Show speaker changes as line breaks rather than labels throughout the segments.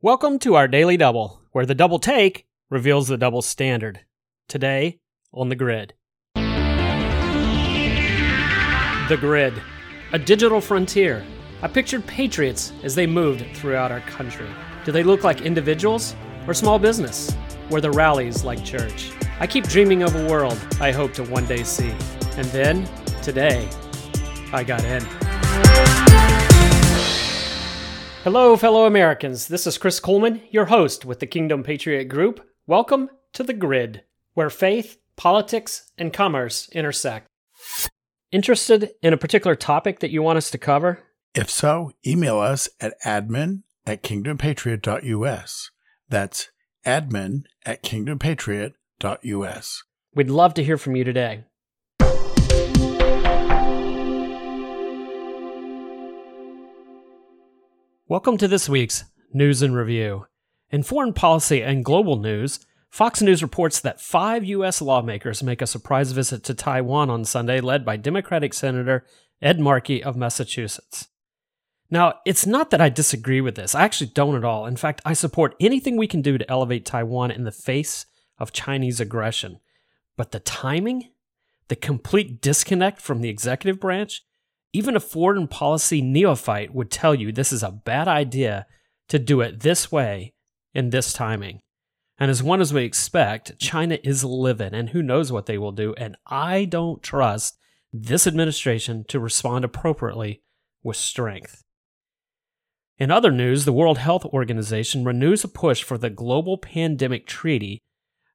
Welcome to our Daily Double, where the double take reveals the double standard. Today, on the grid. The grid, a digital frontier. I pictured patriots as they moved throughout our country. Do they look like individuals or small business? Were the rallies like church? I keep dreaming of a world I hope to one day see. And then, today, I got in. Hello, fellow Americans. This is Chris Kuhlmann, your host with the Kingdom Patriot Group. Welcome to The Grid, where faith, politics, and commerce intersect. Interested in a particular topic that you want us to cover?
If so, email us at admin at kingdompatriot.us. That's admin at kingdompatriot.us.
We'd love to hear from you today. Welcome to this week's News and Review. In foreign policy and global news, Fox News reports that five U.S. lawmakers make a surprise visit to Taiwan on Sunday, led by Democratic Senator Ed Markey of Massachusetts. Now, it's not that I disagree with this. I actually don't at all. In fact, I support anything we can do to elevate Taiwan in the face of Chinese aggression. But the timing, the complete disconnect from the executive branch, even a foreign policy neophyte would tell you this is a bad idea to do it this way in this timing. And as one as we expect, China is livid, and who knows what they will do. And I don't trust this administration to respond appropriately with strength. In other news, the World Health Organization renews a push for the Global Pandemic Treaty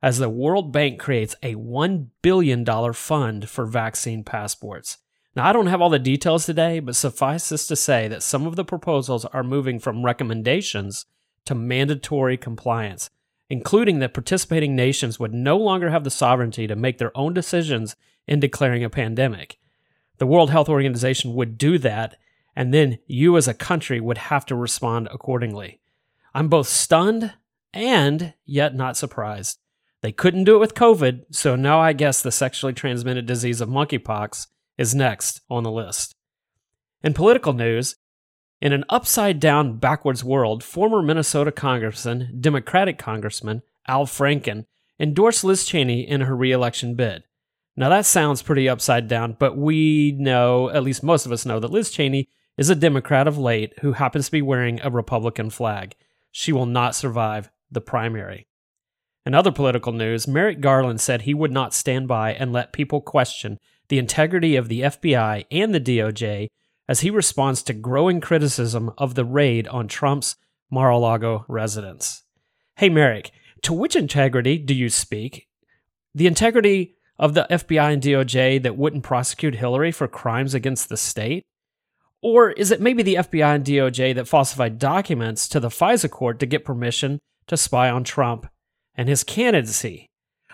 as the World Bank creates a $1 billion fund for vaccine passports. Now, I don't have all the details today, but suffice this to say that some of the proposals are moving from recommendations to mandatory compliance, including that participating nations would no longer have the sovereignty to make their own decisions in declaring a pandemic. The World Health Organization would do that, and then you as a country would have to respond accordingly. I'm both stunned and yet not surprised. They couldn't do it with COVID, so now I guess the sexually transmitted disease of monkeypox is next on the list. In political news, in an upside down, backwards world, former Minnesota Congressman, Democratic Congressman Al Franken endorsed Liz Cheney in her reelection bid. Now that sounds pretty upside down, but we know, at least most of us know, that Liz Cheney is a Democrat of late who happens to be wearing a Republican flag. She will not survive the primary. In other political news, Merrick Garland said he would not stand by and let people question the integrity of the FBI and the DOJ as he responds to growing criticism of the raid on Trump's Mar a Lago residence. Hey, Merrick, to which integrity do you speak? The integrity of the FBI and DOJ that wouldn't prosecute Hillary for crimes against the state? Or is it maybe the FBI and DOJ that falsified documents to the FISA court to get permission to spy on Trump and his candidacy?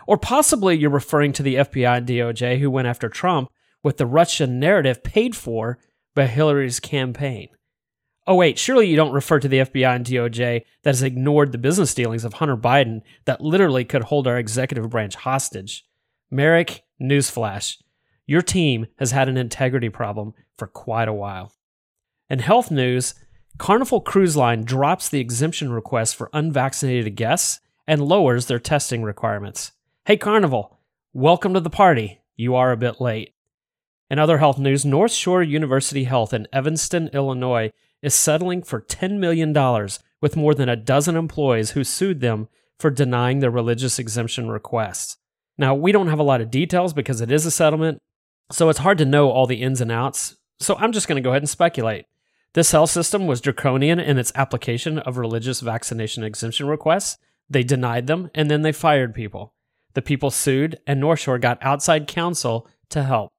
Or possibly you're referring to the FBI and DOJ who went after Trump with the Russian narrative paid for by Hillary's campaign. Oh, wait, surely you don't refer to the FBI and DOJ that has ignored the business dealings of Hunter Biden that literally could hold our executive branch hostage. Merrick, newsflash. Your team has had an integrity problem for quite a while. In health news, Carnival Cruise Line drops the exemption request for unvaccinated guests and lowers their testing requirements. Hey, Carnival, welcome to the party. You are a bit late. In other health news, North Shore University Health in Evanston, Illinois is settling for $10 million with more than a dozen employees who sued them for denying their religious exemption requests. Now, we don't have a lot of details because it is a settlement, so it's hard to know all the ins and outs. So I'm just going to go ahead and speculate. This health system was draconian in its application of religious vaccination exemption requests. They denied them and then they fired people. The people sued, and North Shore got outside counsel to help.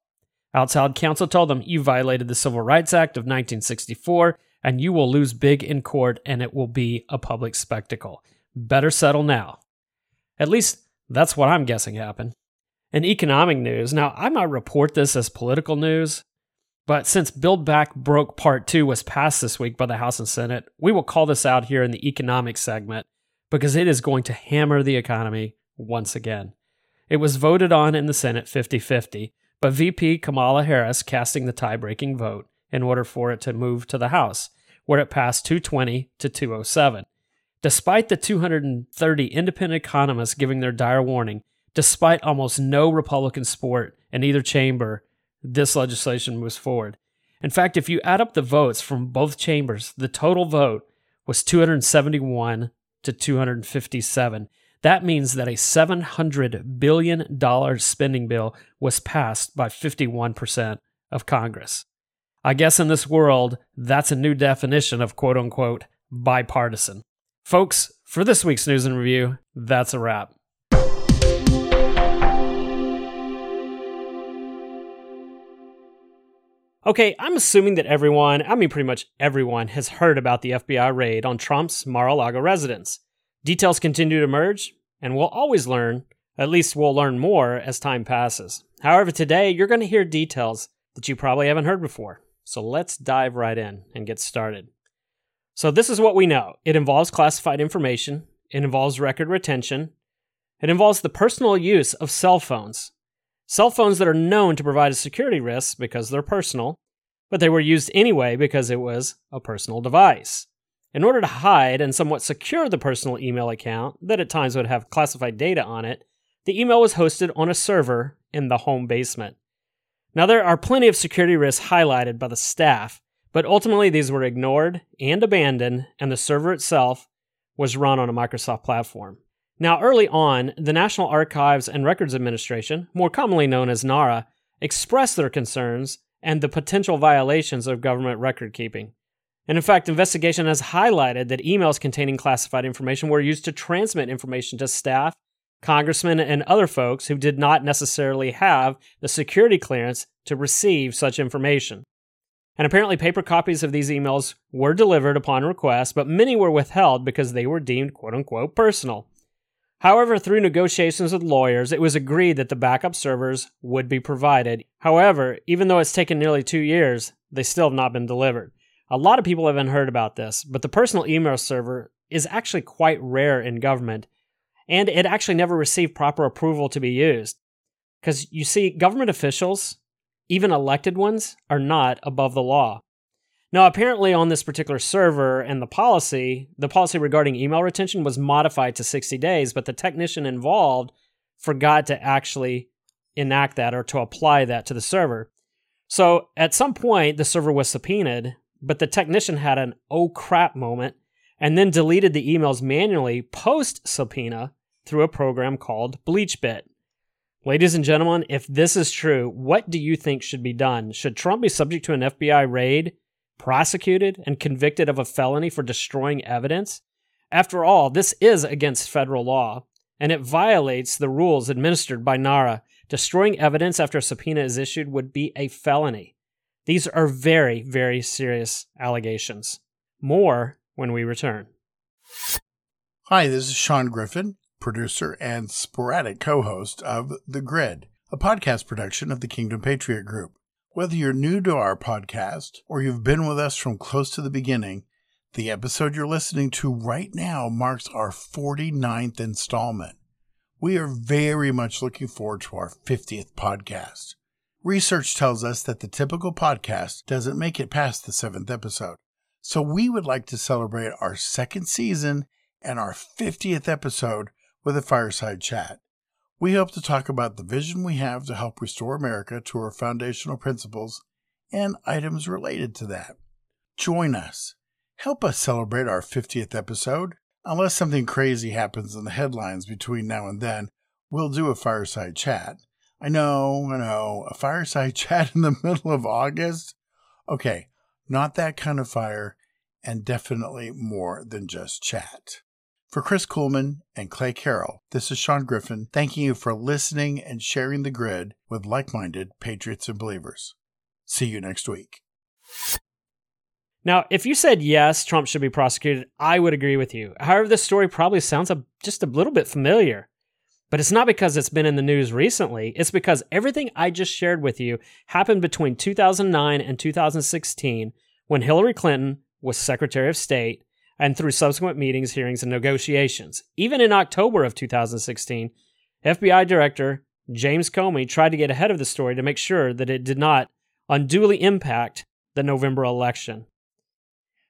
Outside counsel told them, You violated the Civil Rights Act of 1964, and you will lose big in court, and it will be a public spectacle. Better settle now. At least that's what I'm guessing happened. In economic news, now I might report this as political news, but since Build Back Broke Part 2 was passed this week by the House and Senate, we will call this out here in the economic segment because it is going to hammer the economy once again. It was voted on in the Senate 50 50, but VP Kamala Harris casting the tie breaking vote in order for it to move to the House, where it passed 220 to 207. Despite the 230 independent economists giving their dire warning, despite almost no Republican support in either chamber, this legislation moves forward. In fact, if you add up the votes from both chambers, the total vote was 271 to 257. That means that a $700 billion spending bill was passed by 51% of Congress. I guess in this world, that's a new definition of quote unquote bipartisan. Folks, for this week's news and review, that's a wrap. Okay, I'm assuming that everyone, I mean pretty much everyone, has heard about the FBI raid on Trump's Mar a Lago residence. Details continue to emerge, and we'll always learn, at least we'll learn more as time passes. However, today you're going to hear details that you probably haven't heard before. So let's dive right in and get started. So, this is what we know it involves classified information, it involves record retention, it involves the personal use of cell phones, Cell phones that are known to provide a security risk because they're personal, but they were used anyway because it was a personal device. In order to hide and somewhat secure the personal email account that at times would have classified data on it, the email was hosted on a server in the home basement. Now, there are plenty of security risks highlighted by the staff, but ultimately these were ignored and abandoned, and the server itself was run on a Microsoft platform. Now, early on, the National Archives and Records Administration, more commonly known as NARA, expressed their concerns and the potential violations of government record keeping. And in fact, investigation has highlighted that emails containing classified information were used to transmit information to staff, congressmen, and other folks who did not necessarily have the security clearance to receive such information. And apparently, paper copies of these emails were delivered upon request, but many were withheld because they were deemed quote unquote personal. However, through negotiations with lawyers, it was agreed that the backup servers would be provided. However, even though it's taken nearly two years, they still have not been delivered. A lot of people haven't heard about this, but the personal email server is actually quite rare in government, and it actually never received proper approval to be used. Because you see, government officials, even elected ones, are not above the law. Now, apparently, on this particular server and the policy, the policy regarding email retention was modified to 60 days, but the technician involved forgot to actually enact that or to apply that to the server. So at some point, the server was subpoenaed, but the technician had an oh crap moment and then deleted the emails manually post subpoena through a program called BleachBit. Ladies and gentlemen, if this is true, what do you think should be done? Should Trump be subject to an FBI raid prosecuted and convicted of a felony for destroying evidence? After all, this is against federal law, and it violates the rules administered by NARA. Destroying evidence after a subpoena is issued would be a felony. These are very, very serious allegations. More when we return.
Hi, this is Shaun Griffin, producer and sporadic co host of The Grid, a podcast production of the Kingdom Patriot Group. Whether you're new to our podcast or you've been with us from close to the beginning, the episode you're listening to right now marks our 49th installment. We are very much looking forward to our 50th podcast. Research tells us that the typical podcast doesn't make it past the seventh episode. So we would like to celebrate our second season and our 50th episode with a fireside chat. We hope to talk about the vision we have to help restore America to our foundational principles and items related to that. Join us. Help us celebrate our 50th episode. Unless something crazy happens in the headlines between now and then, we'll do a fireside chat. I know, I know, a fireside chat in the middle of August? Okay, not that kind of fire, and definitely more than just chat. For Chris Kuhlmann and Clay Carroll, this is Shaun Griffin thanking you for listening and sharing the grid with like minded patriots and believers. See you next week.
Now, if you said yes, Trump should be prosecuted, I would agree with you. However, this story probably sounds just a little bit familiar. But it's not because it's been in the news recently. It's because everything I just shared with you happened between 2009 and 2016 when Hillary Clinton was Secretary of State and through subsequent meetings, hearings, and negotiations. Even in October of 2016, FBI Director James Comey tried to get ahead of the story to make sure that it did not unduly impact the November election.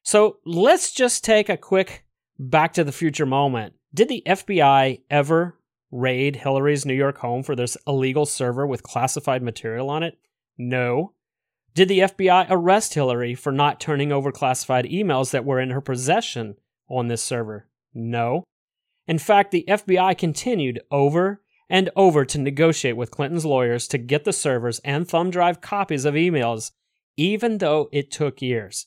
So let's just take a quick back to the future moment. Did the FBI ever raid Hillary's New York home for this illegal server with classified material on it? No. Did the FBI arrest Hillary for not turning over classified emails that were in her possession on this server? No. In fact, the FBI continued over and over to negotiate with Clinton's lawyers to get the servers and thumb drive copies of emails, even though it took years.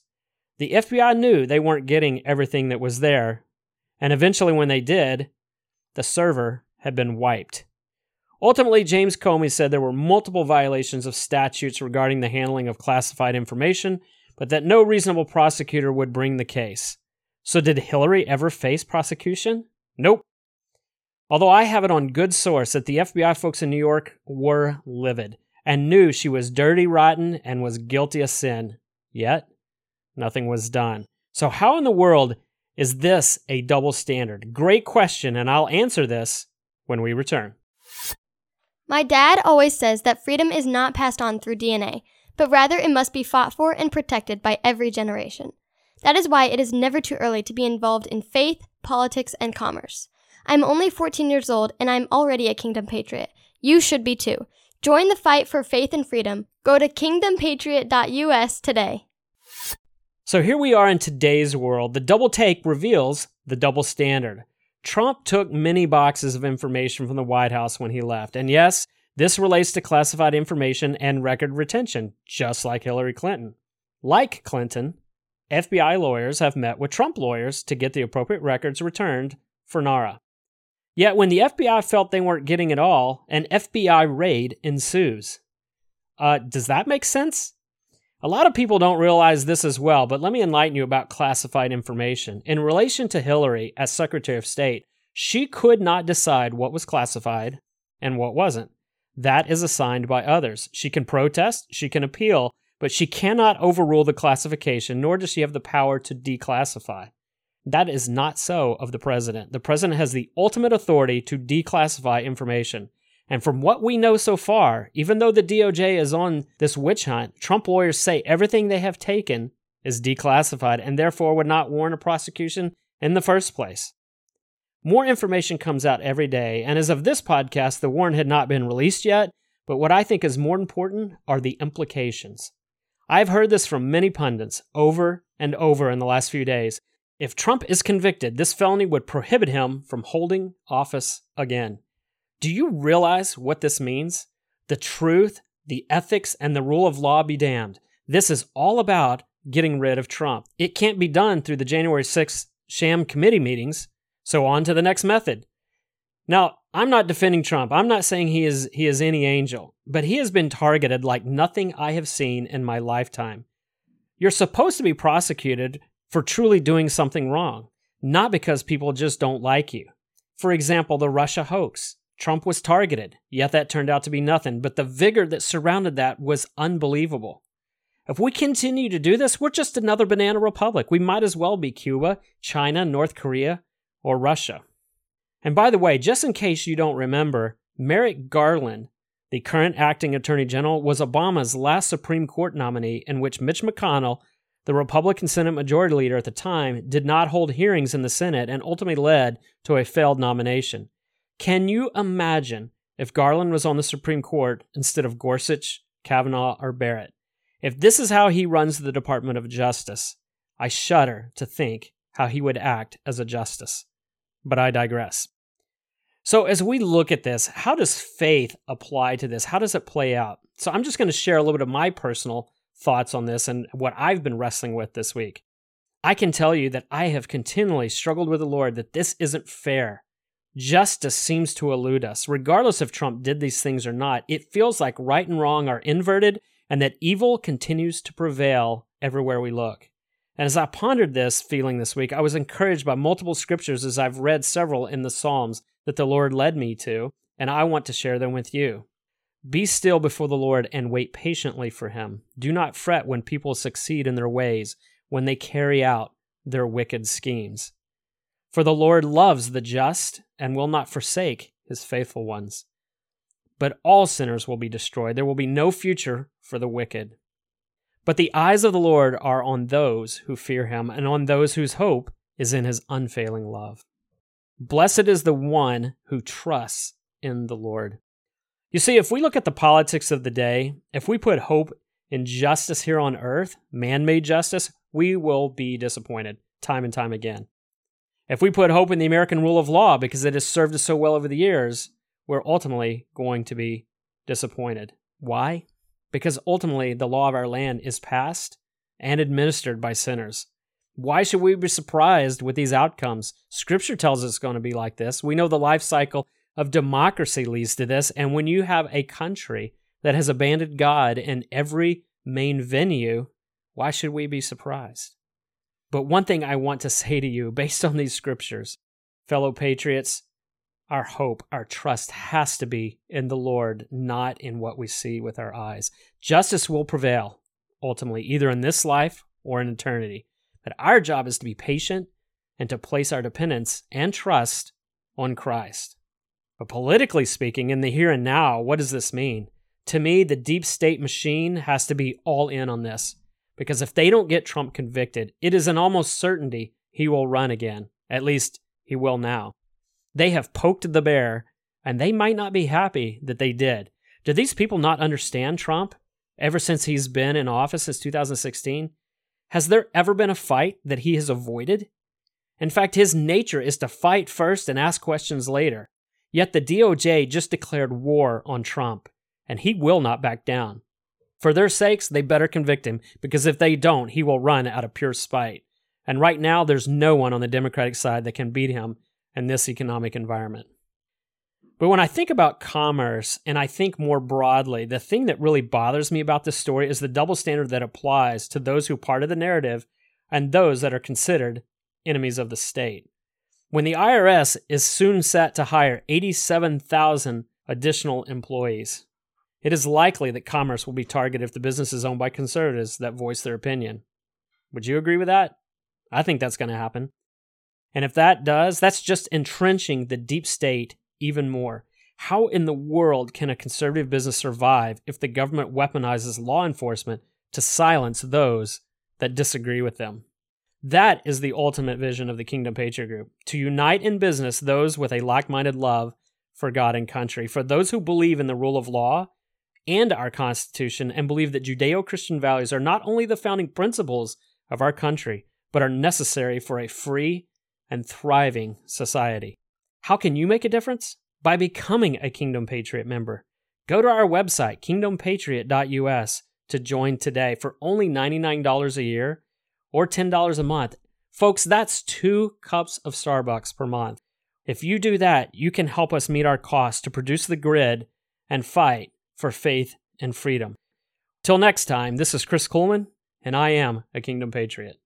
The FBI knew they weren't getting everything that was there, and eventually, when they did, the server had been wiped. Ultimately, James Comey said there were multiple violations of statutes regarding the handling of classified information, but that no reasonable prosecutor would bring the case. So, did Hillary ever face prosecution? Nope. Although I have it on good source that the FBI folks in New York were livid and knew she was dirty, rotten, and was guilty of sin. Yet, nothing was done. So, how in the world is this a double standard? Great question, and I'll answer this when we return.
My dad always says that freedom is not passed on through DNA, but rather it must be fought for and protected by every generation. That is why it is never too early to be involved in faith, politics, and commerce. I'm only 14 years old and I'm already a Kingdom Patriot. You should be too. Join the fight for faith and freedom. Go to kingdompatriot.us today.
So here we are in today's world. The double take reveals the double standard. Trump took many boxes of information from the White House when he left. And yes, this relates to classified information and record retention, just like Hillary Clinton. Like Clinton, FBI lawyers have met with Trump lawyers to get the appropriate records returned for NARA. Yet when the FBI felt they weren't getting it all, an FBI raid ensues. Uh, does that make sense? A lot of people don't realize this as well, but let me enlighten you about classified information. In relation to Hillary as Secretary of State, she could not decide what was classified and what wasn't. That is assigned by others. She can protest, she can appeal, but she cannot overrule the classification, nor does she have the power to declassify. That is not so of the president. The president has the ultimate authority to declassify information. And from what we know so far, even though the DOJ is on this witch hunt, Trump lawyers say everything they have taken is declassified and therefore would not warrant a prosecution in the first place. More information comes out every day, and as of this podcast, the warrant had not been released yet, but what I think is more important are the implications. I've heard this from many pundits over and over in the last few days. If Trump is convicted, this felony would prohibit him from holding office again. Do you realize what this means? The truth, the ethics, and the rule of law be damned. This is all about getting rid of Trump. It can't be done through the January 6th sham committee meetings. So on to the next method. Now, I'm not defending Trump. I'm not saying he is he is any angel, but he has been targeted like nothing I have seen in my lifetime. You're supposed to be prosecuted for truly doing something wrong, not because people just don't like you. For example, the Russia hoax. Trump was targeted, yet that turned out to be nothing, but the vigor that surrounded that was unbelievable. If we continue to do this, we're just another banana republic. We might as well be Cuba, China, North Korea, or Russia. And by the way, just in case you don't remember, Merrick Garland, the current acting attorney general, was Obama's last Supreme Court nominee, in which Mitch McConnell, the Republican Senate Majority Leader at the time, did not hold hearings in the Senate and ultimately led to a failed nomination. Can you imagine if Garland was on the Supreme Court instead of Gorsuch, Kavanaugh, or Barrett? If this is how he runs the Department of Justice, I shudder to think how he would act as a justice. But I digress. So, as we look at this, how does faith apply to this? How does it play out? So, I'm just going to share a little bit of my personal thoughts on this and what I've been wrestling with this week. I can tell you that I have continually struggled with the Lord that this isn't fair. Justice seems to elude us. Regardless if Trump did these things or not, it feels like right and wrong are inverted and that evil continues to prevail everywhere we look. And as I pondered this feeling this week, I was encouraged by multiple scriptures as I've read several in the Psalms that the Lord led me to, and I want to share them with you. Be still before the Lord and wait patiently for him. Do not fret when people succeed in their ways, when they carry out their wicked schemes. For the Lord loves the just and will not forsake his faithful ones. But all sinners will be destroyed. There will be no future for the wicked. But the eyes of the Lord are on those who fear him and on those whose hope is in his unfailing love. Blessed is the one who trusts in the Lord. You see, if we look at the politics of the day, if we put hope in justice here on earth, man made justice, we will be disappointed time and time again. If we put hope in the American rule of law because it has served us so well over the years, we're ultimately going to be disappointed. Why? Because ultimately the law of our land is passed and administered by sinners. Why should we be surprised with these outcomes? Scripture tells us it's going to be like this. We know the life cycle of democracy leads to this. And when you have a country that has abandoned God in every main venue, why should we be surprised? But one thing I want to say to you, based on these scriptures, fellow patriots, our hope, our trust has to be in the Lord, not in what we see with our eyes. Justice will prevail, ultimately, either in this life or in eternity. But our job is to be patient and to place our dependence and trust on Christ. But politically speaking, in the here and now, what does this mean? To me, the deep state machine has to be all in on this. Because if they don't get Trump convicted, it is an almost certainty he will run again. At least he will now. They have poked the bear, and they might not be happy that they did. Do these people not understand Trump ever since he's been in office since 2016? Has there ever been a fight that he has avoided? In fact, his nature is to fight first and ask questions later. Yet the DOJ just declared war on Trump, and he will not back down. For their sakes, they better convict him, because if they don't, he will run out of pure spite. And right now, there's no one on the Democratic side that can beat him in this economic environment. But when I think about commerce and I think more broadly, the thing that really bothers me about this story is the double standard that applies to those who part of the narrative and those that are considered enemies of the state. When the IRS is soon set to hire 87,000 additional employees, it is likely that commerce will be targeted if the business is owned by conservatives that voice their opinion. Would you agree with that? I think that's going to happen. And if that does, that's just entrenching the deep state even more. How in the world can a conservative business survive if the government weaponizes law enforcement to silence those that disagree with them? That is the ultimate vision of the Kingdom Patriot Group to unite in business those with a like minded love for God and country, for those who believe in the rule of law and our Constitution and believe that Judeo Christian values are not only the founding principles of our country, but are necessary for a free and thriving society. How can you make a difference? By becoming a Kingdom Patriot member. Go to our website, kingdompatriot.us, to join today for only $99 a year or $10 a month. Folks, that's two cups of Starbucks per month. If you do that, you can help us meet our costs to produce the grid and fight for faith and freedom. Till next time, this is Chris Kuhlmann, and I am a Kingdom Patriot.